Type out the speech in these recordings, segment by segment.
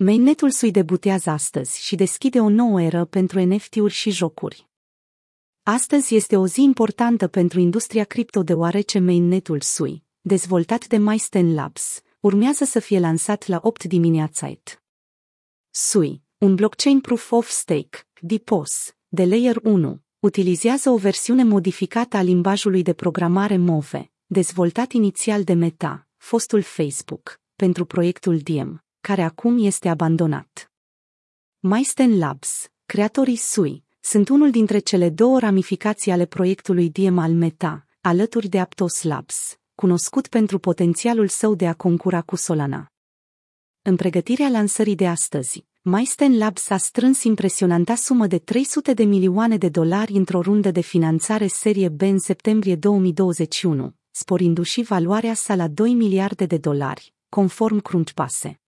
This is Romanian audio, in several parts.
Mainnetul SUI debutează astăzi și deschide o nouă eră pentru NFT-uri și jocuri. Astăzi este o zi importantă pentru industria cripto deoarece mainnetul SUI, dezvoltat de MySten Labs, urmează să fie lansat la 8 dimineața. SUI, un blockchain proof of stake, DPoS, de Layer 1, utilizează o versiune modificată a limbajului de programare Move, dezvoltat inițial de Meta, fostul Facebook, pentru proiectul Diem care acum este abandonat. MySten Labs, creatorii SUI, sunt unul dintre cele două ramificații ale proiectului Diem al Meta, alături de Aptos Labs, cunoscut pentru potențialul său de a concura cu Solana. În pregătirea lansării de astăzi, MySten Labs a strâns impresionanta sumă de 300 de milioane de dolari într-o rundă de finanțare serie B în septembrie 2021, sporindu-și valoarea sa la 2 miliarde de dolari, conform Crunchbase.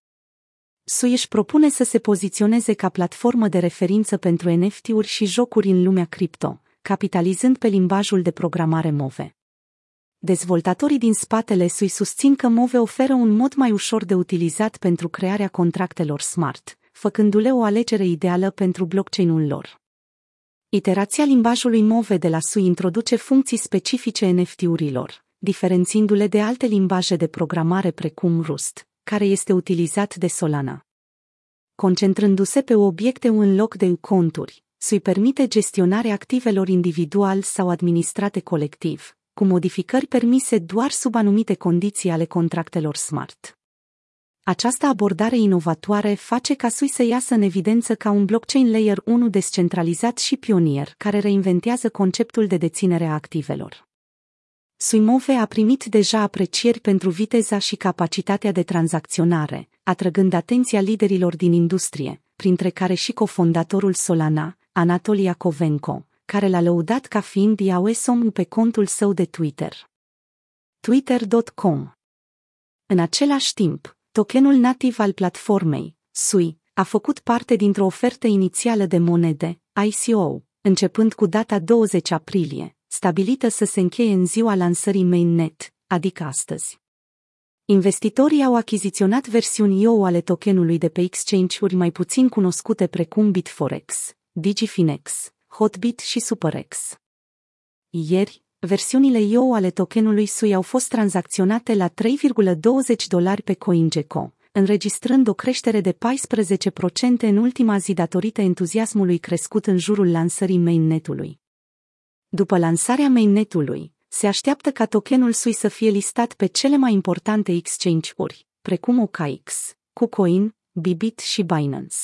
SUI își propune să se poziționeze ca platformă de referință pentru NFT-uri și jocuri în lumea cripto, capitalizând pe limbajul de programare Move. Dezvoltatorii din spatele SUI susțin că Move oferă un mod mai ușor de utilizat pentru crearea contractelor smart, făcându-le o alegere ideală pentru blockchain-ul lor. Iterația limbajului Move de la SUI introduce funcții specifice NFT-urilor, diferențiindu-le de alte limbaje de programare precum Rust, care este utilizat de Solana. Concentrându-se pe obiecte în loc de conturi, SUI permite gestionarea activelor individual sau administrate colectiv, cu modificări permise doar sub anumite condiții ale contractelor smart. Această abordare inovatoare face ca SUI să iasă în evidență ca un blockchain layer 1 descentralizat și pionier care reinventează conceptul de deținere a activelor. Suimove a primit deja aprecieri pentru viteza și capacitatea de tranzacționare, atrăgând atenția liderilor din industrie, printre care și cofondatorul Solana, Anatolia Kovenko, care l-a lăudat ca fiind iOS-om pe contul său de Twitter. Twitter.com În același timp, tokenul nativ al platformei, SUI, a făcut parte dintr-o ofertă inițială de monede, ICO, începând cu data 20 aprilie, stabilită să se încheie în ziua lansării mainnet, adică astăzi. Investitorii au achiziționat versiuni IO ale tokenului de pe exchange-uri mai puțin cunoscute precum Bitforex, Digifinex, Hotbit și SuperX. Ieri, versiunile IO ale tokenului SUI au fost tranzacționate la 3,20 dolari pe CoinGecko, înregistrând o creștere de 14% în ultima zi datorită entuziasmului crescut în jurul lansării mainnetului. După lansarea mainnetului, se așteaptă ca tokenul SUI să fie listat pe cele mai importante exchange-uri, precum OKX, KuCoin, Bibit și Binance.